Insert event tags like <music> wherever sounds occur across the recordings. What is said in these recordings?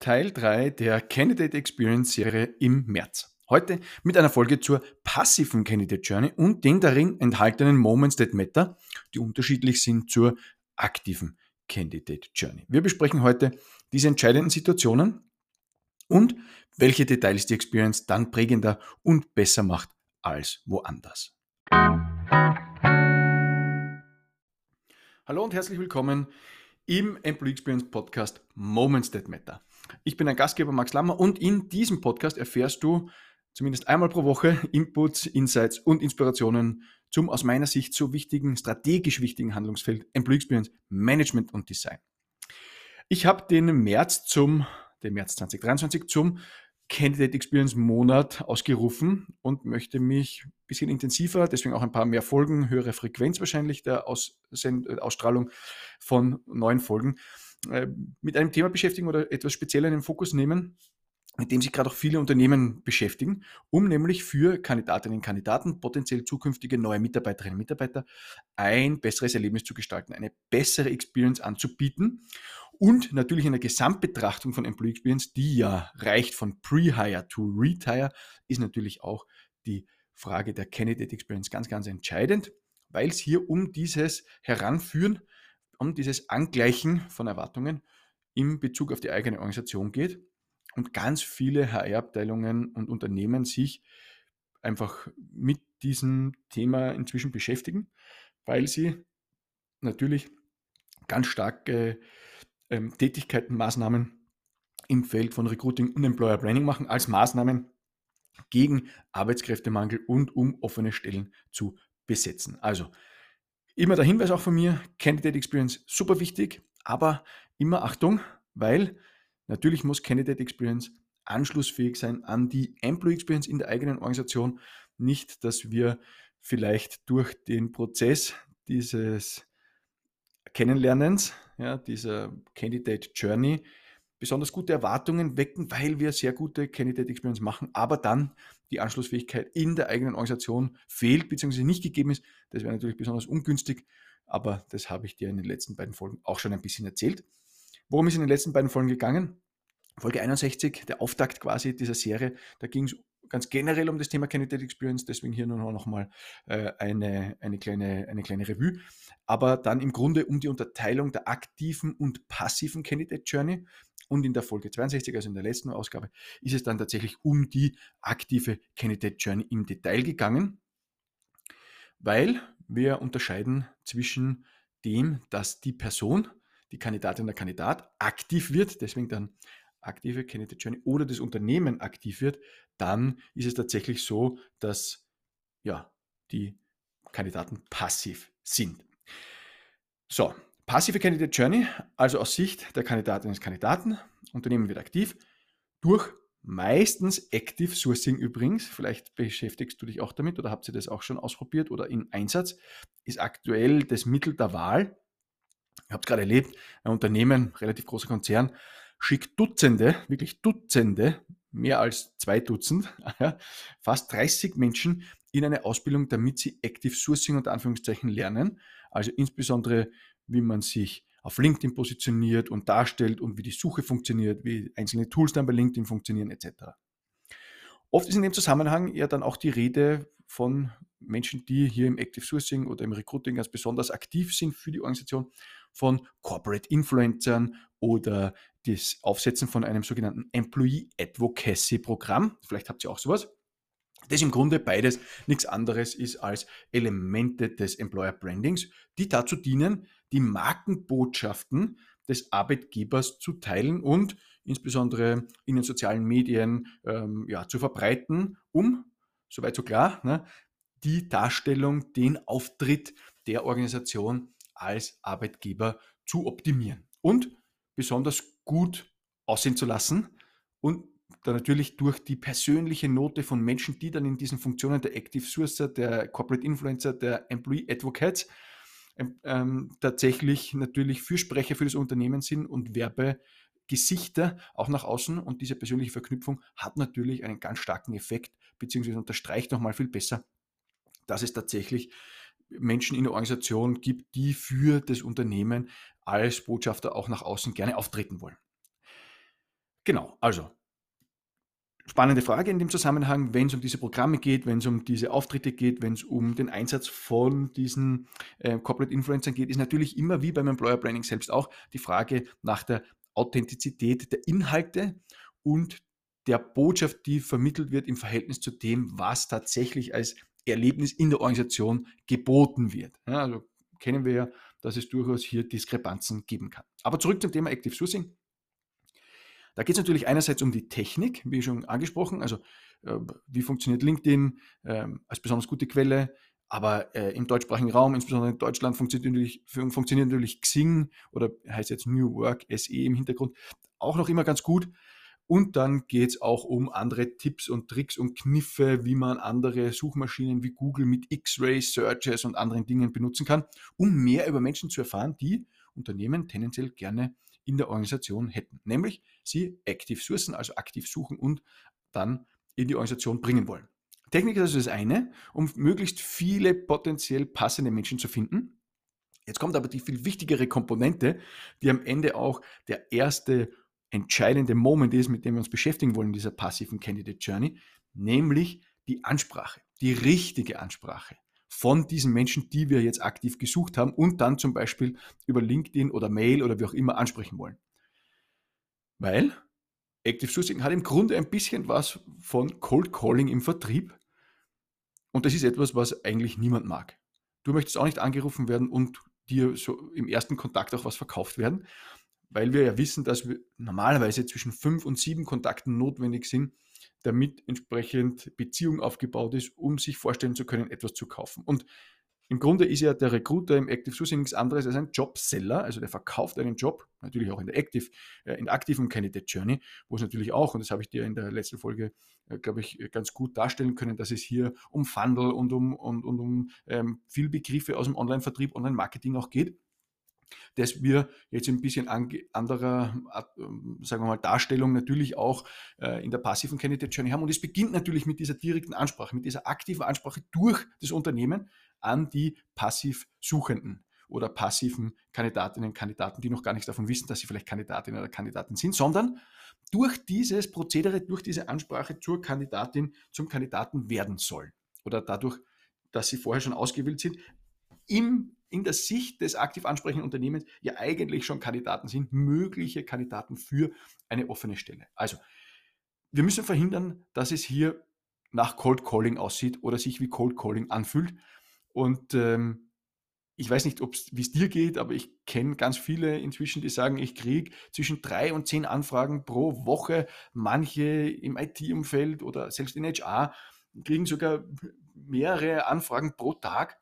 Teil 3 der Candidate Experience Serie im März. Heute mit einer Folge zur passiven Candidate Journey und den darin enthaltenen Moments that matter, die unterschiedlich sind zur aktiven Candidate Journey. Wir besprechen heute diese entscheidenden Situationen und welche Details die Experience dann prägender und besser macht als woanders. Hallo und herzlich willkommen im Employee Experience Podcast Moments That Matter. Ich bin ein Gastgeber Max Lammer und in diesem Podcast erfährst du zumindest einmal pro Woche <laughs> Inputs, Insights und Inspirationen zum aus meiner Sicht so wichtigen, strategisch wichtigen Handlungsfeld Employee Experience Management und Design. Ich habe den März zum, den März 2023 zum Candidate Experience Monat ausgerufen und möchte mich ein bisschen intensiver, deswegen auch ein paar mehr Folgen, höhere Frequenz wahrscheinlich der Aus Ausstrahlung von neuen Folgen, äh, mit einem Thema beschäftigen oder etwas speziell in den Fokus nehmen, mit dem sich gerade auch viele Unternehmen beschäftigen, um nämlich für Kandidatinnen und Kandidaten, potenziell zukünftige neue Mitarbeiterinnen und Mitarbeiter, ein besseres Erlebnis zu gestalten, eine bessere Experience anzubieten und natürlich in der Gesamtbetrachtung von Employee Experience, die ja reicht von Pre-Hire to Retire, ist natürlich auch die Frage der Candidate Experience ganz, ganz entscheidend, weil es hier um dieses Heranführen, um dieses Angleichen von Erwartungen in Bezug auf die eigene Organisation geht und ganz viele HR-Abteilungen und Unternehmen sich einfach mit diesem Thema inzwischen beschäftigen, weil sie natürlich ganz starke ähm, Tätigkeiten, Maßnahmen im Feld von Recruiting und Employer Branding machen, als Maßnahmen gegen Arbeitskräftemangel und um offene Stellen zu besetzen. Also immer der Hinweis auch von mir, Candidate Experience super wichtig, aber immer Achtung, weil natürlich muss Candidate Experience anschlussfähig sein an die Employee Experience in der eigenen Organisation. Nicht, dass wir vielleicht durch den Prozess dieses Kennenlernens, ja, dieser Candidate Journey, besonders gute Erwartungen wecken, weil wir sehr gute Candidate Experience machen, aber dann die Anschlussfähigkeit in der eigenen Organisation fehlt bzw. nicht gegeben ist. Das wäre natürlich besonders ungünstig, aber das habe ich dir in den letzten beiden Folgen auch schon ein bisschen erzählt. Worum ist in den letzten beiden Folgen gegangen? Folge 61, der Auftakt quasi dieser Serie, da ging es ganz generell um das Thema Candidate Experience, deswegen hier nur noch mal äh, eine, eine, kleine, eine kleine Revue. Aber dann im Grunde um die Unterteilung der aktiven und passiven Candidate Journey. Und in der Folge 62, also in der letzten Ausgabe, ist es dann tatsächlich um die aktive Candidate Journey im Detail gegangen, weil wir unterscheiden zwischen dem, dass die Person, die Kandidatin oder Kandidat aktiv wird, deswegen dann aktive Candidate Journey oder das Unternehmen aktiv wird, dann ist es tatsächlich so, dass ja, die Kandidaten passiv sind. So, passive Candidate Journey, also aus Sicht der Kandidatin des Kandidaten, Unternehmen wird aktiv durch meistens Active Sourcing übrigens, vielleicht beschäftigst du dich auch damit oder habt ihr das auch schon ausprobiert oder in Einsatz, ist aktuell das Mittel der Wahl. Ich habe es gerade erlebt, ein Unternehmen, relativ großer Konzern, schickt Dutzende, wirklich Dutzende, mehr als zwei Dutzend, <laughs> fast 30 Menschen in eine Ausbildung, damit sie Active Sourcing unter Anführungszeichen lernen. Also insbesondere, wie man sich auf LinkedIn positioniert und darstellt und wie die Suche funktioniert, wie einzelne Tools dann bei LinkedIn funktionieren etc. Oft ist in dem Zusammenhang ja dann auch die Rede von Menschen, die hier im Active Sourcing oder im Recruiting ganz besonders aktiv sind für die Organisation, von Corporate Influencern oder das Aufsetzen von einem sogenannten Employee Advocacy Programm. Vielleicht habt ihr auch sowas. Das im Grunde beides nichts anderes ist als Elemente des Employer Brandings, die dazu dienen, die Markenbotschaften des Arbeitgebers zu teilen und insbesondere in den sozialen Medien ähm, ja, zu verbreiten, um, soweit so klar, ne, die Darstellung, den Auftritt der Organisation als Arbeitgeber zu optimieren und besonders gut aussehen zu lassen und dann natürlich durch die persönliche Note von Menschen, die dann in diesen Funktionen der Active Sourcer, der Corporate Influencer, der Employee Advocates ähm, ähm, tatsächlich natürlich Fürsprecher für das Unternehmen sind und Werbegesichter auch nach außen. Und diese persönliche Verknüpfung hat natürlich einen ganz starken Effekt, beziehungsweise unterstreicht nochmal viel besser, dass es tatsächlich Menschen in der Organisation gibt, die für das Unternehmen als Botschafter auch nach außen gerne auftreten wollen. Genau, also spannende Frage in dem Zusammenhang, wenn es um diese Programme geht, wenn es um diese Auftritte geht, wenn es um den Einsatz von diesen äh, Corporate Influencern geht, ist natürlich immer wie beim Employer Branding selbst auch die Frage nach der Authentizität der Inhalte und der Botschaft, die vermittelt wird im Verhältnis zu dem, was tatsächlich als Erlebnis in der Organisation geboten wird. Ja, also kennen wir ja, dass es durchaus hier Diskrepanzen geben kann. Aber zurück zum Thema Active Sourcing. Da geht es natürlich einerseits um die Technik, wie schon angesprochen, also äh, wie funktioniert LinkedIn äh, als besonders gute Quelle, aber äh, im deutschsprachigen Raum, insbesondere in Deutschland, funktioniert natürlich, funktioniert natürlich Xing oder heißt jetzt New Work SE im Hintergrund auch noch immer ganz gut. Und dann geht es auch um andere Tipps und Tricks und Kniffe, wie man andere Suchmaschinen wie Google mit X-Ray Searches und anderen Dingen benutzen kann, um mehr über Menschen zu erfahren, die Unternehmen tendenziell gerne in der Organisation hätten. Nämlich sie aktiv sourcen, also aktiv suchen und dann in die Organisation bringen wollen. Technik ist also das eine, um möglichst viele potenziell passende Menschen zu finden. Jetzt kommt aber die viel wichtigere Komponente, die am Ende auch der erste entscheidende Moment ist, mit dem wir uns beschäftigen wollen in dieser passiven Candidate Journey, nämlich die Ansprache, die richtige Ansprache von diesen Menschen, die wir jetzt aktiv gesucht haben und dann zum Beispiel über LinkedIn oder Mail oder wie auch immer ansprechen wollen. Weil Active Sourcing hat im Grunde ein bisschen was von Cold Calling im Vertrieb und das ist etwas, was eigentlich niemand mag. Du möchtest auch nicht angerufen werden und dir so im ersten Kontakt auch was verkauft werden weil wir ja wissen, dass wir normalerweise zwischen fünf und sieben Kontakten notwendig sind, damit entsprechend Beziehung aufgebaut ist, um sich vorstellen zu können, etwas zu kaufen. Und im Grunde ist ja der Recruiter im Active Sourcing nichts anderes als ein Jobseller, also der verkauft einen Job, natürlich auch in der Active, äh, in der aktiven Candidate Journey, wo es natürlich auch, und das habe ich dir in der letzten Folge, äh, glaube ich, ganz gut darstellen können, dass es hier um Fundle und um, und, und um ähm, viel Begriffe aus dem Online-Vertrieb, Online-Marketing auch geht dass wir jetzt ein bisschen anderer, ähm, sagen wir mal, Darstellung natürlich auch äh, in der passiven Candidate Journey haben. Und es beginnt natürlich mit dieser direkten Ansprache, mit dieser aktiven Ansprache durch das Unternehmen an die passiv Suchenden oder passiven Kandidatinnen und Kandidaten, die noch gar nichts davon wissen, dass sie vielleicht Kandidatinnen oder Kandidaten sind, sondern durch dieses Prozedere, durch diese Ansprache zur Kandidatin, zum Kandidaten werden sollen. Oder dadurch, dass sie vorher schon ausgewählt sind, im in der Sicht des aktiv ansprechenden Unternehmens ja eigentlich schon Kandidaten sind, mögliche Kandidaten für eine offene Stelle. Also, wir müssen verhindern, dass es hier nach Cold Calling aussieht oder sich wie Cold Calling anfühlt. Und ähm, ich weiß nicht, wie es dir geht, aber ich kenne ganz viele inzwischen, die sagen, ich kriege zwischen drei und zehn Anfragen pro Woche. Manche im IT-Umfeld oder selbst in HR kriegen sogar mehrere Anfragen pro Tag.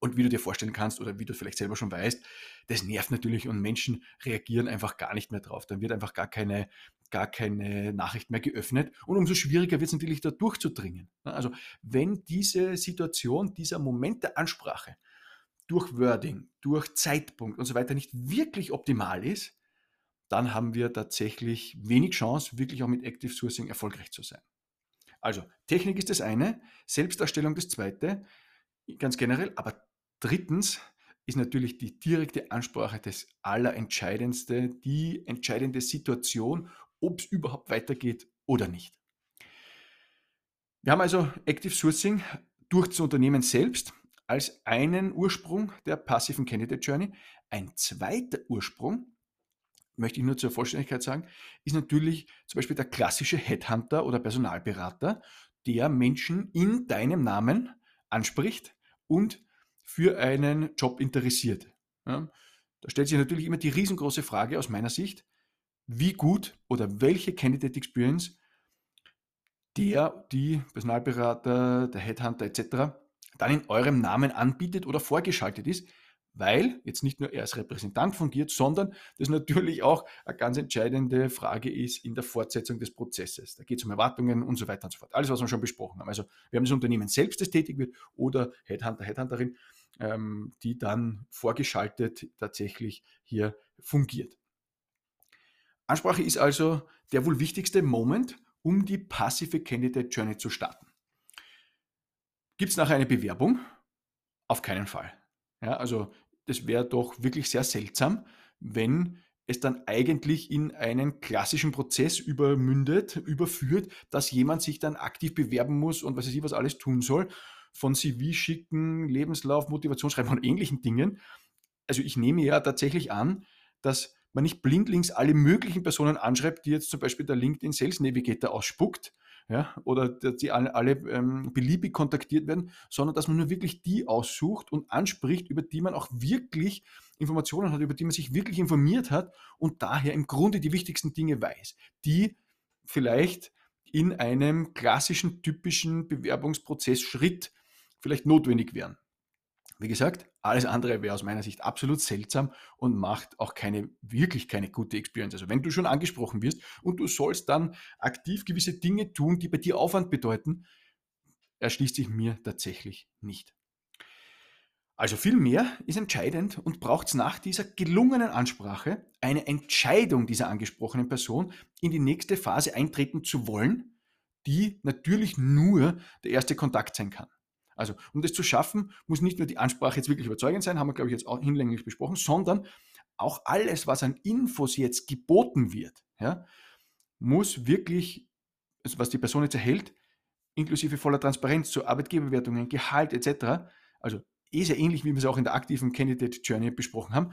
Und wie du dir vorstellen kannst oder wie du vielleicht selber schon weißt, das nervt natürlich und Menschen reagieren einfach gar nicht mehr drauf. Dann wird einfach gar keine, gar keine Nachricht mehr geöffnet und umso schwieriger wird es natürlich da durchzudringen. Also wenn diese Situation, dieser Moment der Ansprache durch Wording, durch Zeitpunkt und so weiter nicht wirklich optimal ist, dann haben wir tatsächlich wenig Chance, wirklich auch mit Active Sourcing erfolgreich zu sein. Also Technik ist das eine, Selbstdarstellung das zweite, ganz generell, aber Drittens ist natürlich die direkte Ansprache das Allerentscheidendste, die entscheidende Situation, ob es überhaupt weitergeht oder nicht. Wir haben also Active Sourcing durch das Unternehmen selbst als einen Ursprung der passiven Candidate Journey. Ein zweiter Ursprung, möchte ich nur zur Vollständigkeit sagen, ist natürlich zum Beispiel der klassische Headhunter oder Personalberater, der Menschen in deinem Namen anspricht und für einen Job interessiert. Ja, da stellt sich natürlich immer die riesengroße Frage aus meiner Sicht, wie gut oder welche Candidate Experience der, die Personalberater, der Headhunter etc. dann in eurem Namen anbietet oder vorgeschaltet ist, weil jetzt nicht nur er als Repräsentant fungiert, sondern das natürlich auch eine ganz entscheidende Frage ist in der Fortsetzung des Prozesses. Da geht es um Erwartungen und so weiter und so fort. Alles, was wir schon besprochen haben. Also wir haben das Unternehmen selbst, das tätig wird oder Headhunter, Headhunterin, ähm, die dann vorgeschaltet tatsächlich hier fungiert. Ansprache ist also der wohl wichtigste Moment, um die passive Candidate Journey zu starten. Gibt es nachher eine Bewerbung? Auf keinen Fall. Ja, also das wäre doch wirklich sehr seltsam, wenn es dann eigentlich in einen klassischen Prozess übermündet, überführt, dass jemand sich dann aktiv bewerben muss und was weiß ich, was alles tun soll, von CV schicken, Lebenslauf, Motivationsschreiben und ähnlichen Dingen. Also ich nehme ja tatsächlich an, dass man nicht blindlings alle möglichen Personen anschreibt, die jetzt zum Beispiel der LinkedIn Sales Navigator ausspuckt, ja, oder die alle, alle ähm, beliebig kontaktiert werden, sondern dass man nur wirklich die aussucht und anspricht, über die man auch wirklich Informationen hat, über die man sich wirklich informiert hat und daher im Grunde die wichtigsten Dinge weiß, die vielleicht in einem klassischen, typischen Bewerbungsprozessschritt vielleicht notwendig wären. Wie gesagt, alles andere wäre aus meiner Sicht absolut seltsam und macht auch keine, wirklich keine gute Experience. Also wenn du schon angesprochen wirst und du sollst dann aktiv gewisse Dinge tun, die bei dir Aufwand bedeuten, erschließt sich mir tatsächlich nicht. Also viel mehr ist entscheidend und braucht es nach dieser gelungenen Ansprache eine Entscheidung dieser angesprochenen Person, in die nächste Phase eintreten zu wollen, die natürlich nur der erste Kontakt sein kann. Also, um das zu schaffen, muss nicht nur die Ansprache jetzt wirklich überzeugend sein, haben wir, glaube ich, jetzt auch hinlänglich besprochen, sondern auch alles, was an Infos jetzt geboten wird, ja, muss wirklich, also was die Person jetzt erhält, inklusive voller Transparenz zu Arbeitgeberwertungen, Gehalt etc., also eh sehr ähnlich, wie wir es auch in der aktiven Candidate Journey besprochen haben,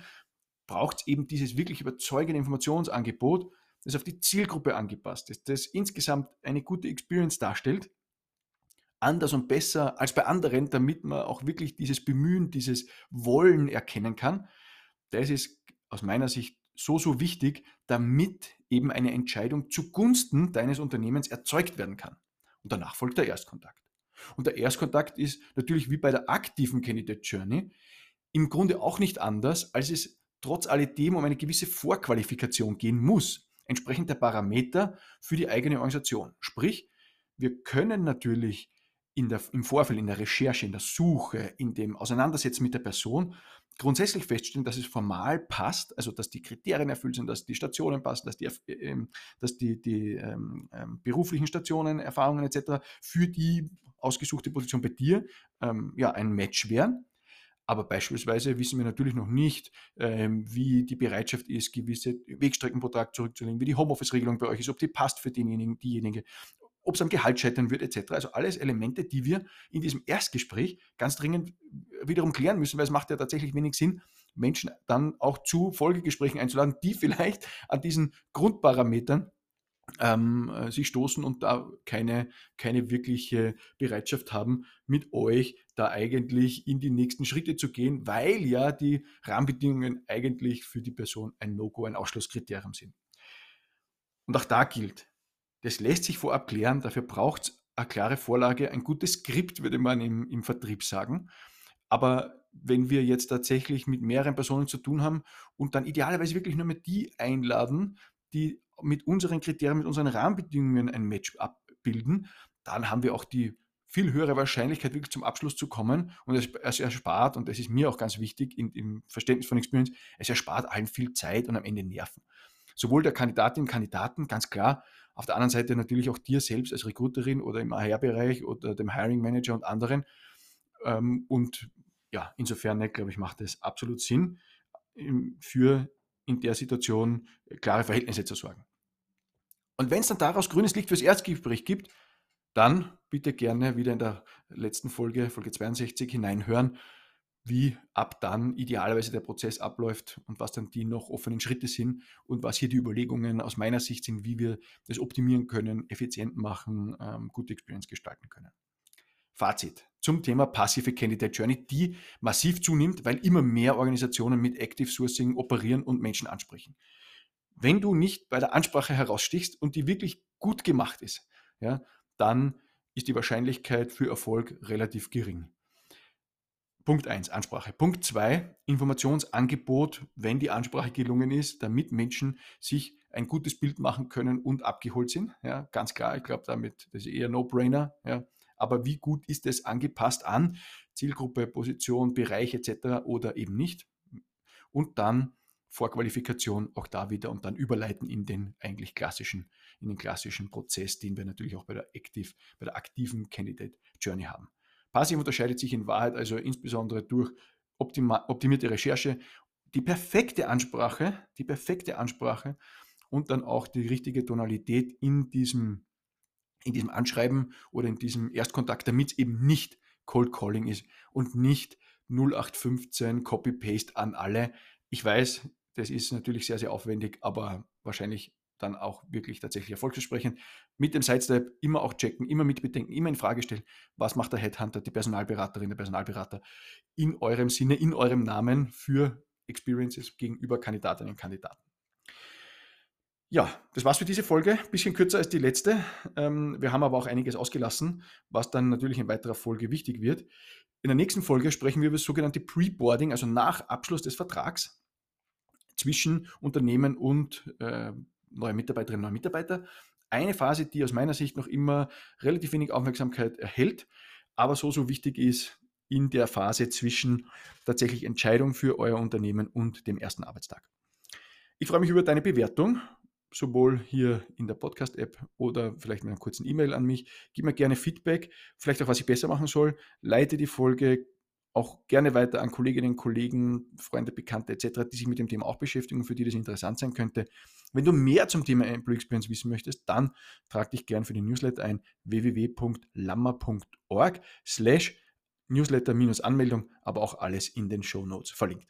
braucht es eben dieses wirklich überzeugende Informationsangebot, das auf die Zielgruppe angepasst ist, das insgesamt eine gute Experience darstellt anders und besser als bei anderen, damit man auch wirklich dieses Bemühen, dieses Wollen erkennen kann. Das ist aus meiner Sicht so, so wichtig, damit eben eine Entscheidung zugunsten deines Unternehmens erzeugt werden kann. Und danach folgt der Erstkontakt. Und der Erstkontakt ist natürlich wie bei der aktiven Candidate Journey im Grunde auch nicht anders, als es trotz alledem um eine gewisse Vorqualifikation gehen muss, entsprechend der Parameter für die eigene Organisation. Sprich, wir können natürlich in der, im Vorfeld, in der Recherche, in der Suche, in dem Auseinandersetzen mit der Person grundsätzlich feststellen, dass es formal passt, also dass die Kriterien erfüllt sind, dass die Stationen passen, dass die, äh, dass die, die ähm, ähm, beruflichen Stationen, Erfahrungen etc. für die ausgesuchte Position bei dir ähm, ja, ein Match wären. Aber beispielsweise wissen wir natürlich noch nicht, ähm, wie die Bereitschaft ist, gewisse Wegstrecken zurückzulegen, wie die Homeoffice-Regelung bei euch ist, ob die passt für denjenigen, diejenige, ob es am Gehalt scheitern wird, etc. Also alles Elemente, die wir in diesem Erstgespräch ganz dringend wiederum klären müssen, weil es macht ja tatsächlich wenig Sinn, Menschen dann auch zu Folgegesprächen einzuladen, die <laughs> vielleicht an diesen Grundparametern ähm, äh, sich stoßen und da keine, keine wirkliche Bereitschaft haben, mit euch da eigentlich in die nächsten Schritte zu gehen, weil ja die Rahmenbedingungen eigentlich für die Person ein No-Go, ein Ausschlusskriterium sind. Und auch da gilt, das lässt sich vorab klären, dafür braucht es eine klare Vorlage, ein gutes Skript, würde man im, im Vertrieb sagen. Aber wenn wir jetzt tatsächlich mit mehreren Personen zu tun haben und dann idealerweise wirklich nur mit die einladen, die mit unseren Kriterien, mit unseren Rahmenbedingungen ein Match abbilden, dann haben wir auch die viel höhere Wahrscheinlichkeit, wirklich zum Abschluss zu kommen. Und es, es erspart, und das ist mir auch ganz wichtig in, im Verständnis von Experience, es erspart allen viel Zeit und am Ende Nerven. Sowohl der Kandidatinnen und Kandidaten, ganz klar, auf der anderen Seite natürlich auch dir selbst als Recruiterin oder im HR-Bereich oder dem Hiring Manager und anderen. Ähm, und ja, insofern, glaube ich, macht es absolut Sinn, für in der Situation klare Verhältnisse zu sorgen. Und wenn es dann daraus grünes Licht fürs Erstgespräch gibt, dann bitte gerne wieder in der letzten Folge, Folge 62, hineinhören wie ab dann idealerweise der Prozess abläuft und was dann die noch offenen Schritte sind und was hier die Überlegungen aus meiner Sicht sind, wie wir das optimieren können, effizient machen, ähm, gute Experience gestalten können. Fazit zum Thema passive Candidate Journey, die massiv zunimmt, weil immer mehr Organisationen mit Active Sourcing operieren und Menschen ansprechen. Wenn du nicht bei der Ansprache herausstichst und die wirklich gut gemacht ist, ja, dann ist die Wahrscheinlichkeit für Erfolg relativ gering. Punkt 1, Ansprache. Punkt 2, Informationsangebot, wenn die Ansprache gelungen ist, damit Menschen sich ein gutes Bild machen können und abgeholt sind. Ja, ganz klar, ich glaube damit, das ist eher No-Brainer. Ja. Aber wie gut ist es angepasst an Zielgruppe, Position, Bereich etc. oder eben nicht? Und dann Vorqualifikation auch da wieder und dann überleiten in den eigentlich klassischen, in den klassischen Prozess, den wir natürlich auch bei der, Active, bei der aktiven Candidate Journey haben. Passiv unterscheidet sich in Wahrheit also insbesondere durch optimierte Recherche, die perfekte Ansprache, die perfekte Ansprache und dann auch die richtige Tonalität in diesem, in diesem Anschreiben oder in diesem Erstkontakt, damit es eben nicht Cold Calling ist und nicht 0815 Copy-Paste an alle. Ich weiß, das ist natürlich sehr, sehr aufwendig, aber wahrscheinlich dann auch wirklich tatsächlich erfolgsversprechend. Mit dem Sidestep immer auch checken, immer mitbedenken, immer in Frage stellen, was macht der Headhunter, die Personalberaterin, der Personalberater in eurem Sinne, in eurem Namen für Experiences gegenüber Kandidatinnen und Kandidaten. Ja, das war's für diese Folge. Bisschen kürzer als die letzte. Ähm, wir haben aber auch einiges ausgelassen, was dann natürlich in weiterer Folge wichtig wird. In der nächsten Folge sprechen wir über das sogenannte Pre-Boarding, also nach Abschluss des Vertrags zwischen Unternehmen und äh, neue Mitarbeiterinnen neue Mitarbeiter. Eine Phase, die aus meiner Sicht noch immer relativ wenig Aufmerksamkeit erhält, aber so, so wichtig ist in der Phase zwischen tatsächlich Entscheidung für euer Unternehmen und dem ersten Arbeitstag. Ich freue mich über deine Bewertung, sowohl hier in der Podcast-App oder vielleicht mit einer kurzen E-Mail an mich. Gib mir gerne Feedback, vielleicht auch, was ich besser machen soll. Leite die Folge auch gerne weiter an Kolleginnen, Kollegen, Freunde, Bekannte etc., die sich mit dem Thema auch beschäftigen für die das interessant sein könnte. Wenn du mehr zum Thema Employee Experience wissen möchtest, dann trag dich gern für den Newsletter ein www.lammer.org slash Newsletter-Anmeldung, aber auch alles in den Show Notes verlinkt.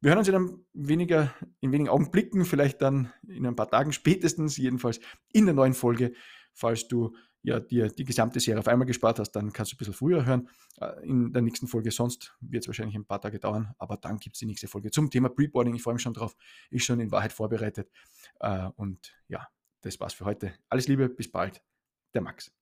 Wir hören uns in, einem weniger, in wenigen Augenblicken, vielleicht dann in ein paar Tagen spätestens, jedenfalls in der neuen Folge. Falls du ja dir die gesamte Serie auf einmal gespart hast, dann kannst du ein bisschen früher hören. Äh, in der nächsten Folge sonst wird es wahrscheinlich ein paar Tage dauern, aber dann gibt es die nächste Folge zum Thema Preboarding. Ich freue mich schon drauf, ist schon in Wahrheit vorbereitet. Äh, und ja, das war's für heute. Alles Liebe, bis bald, der Max.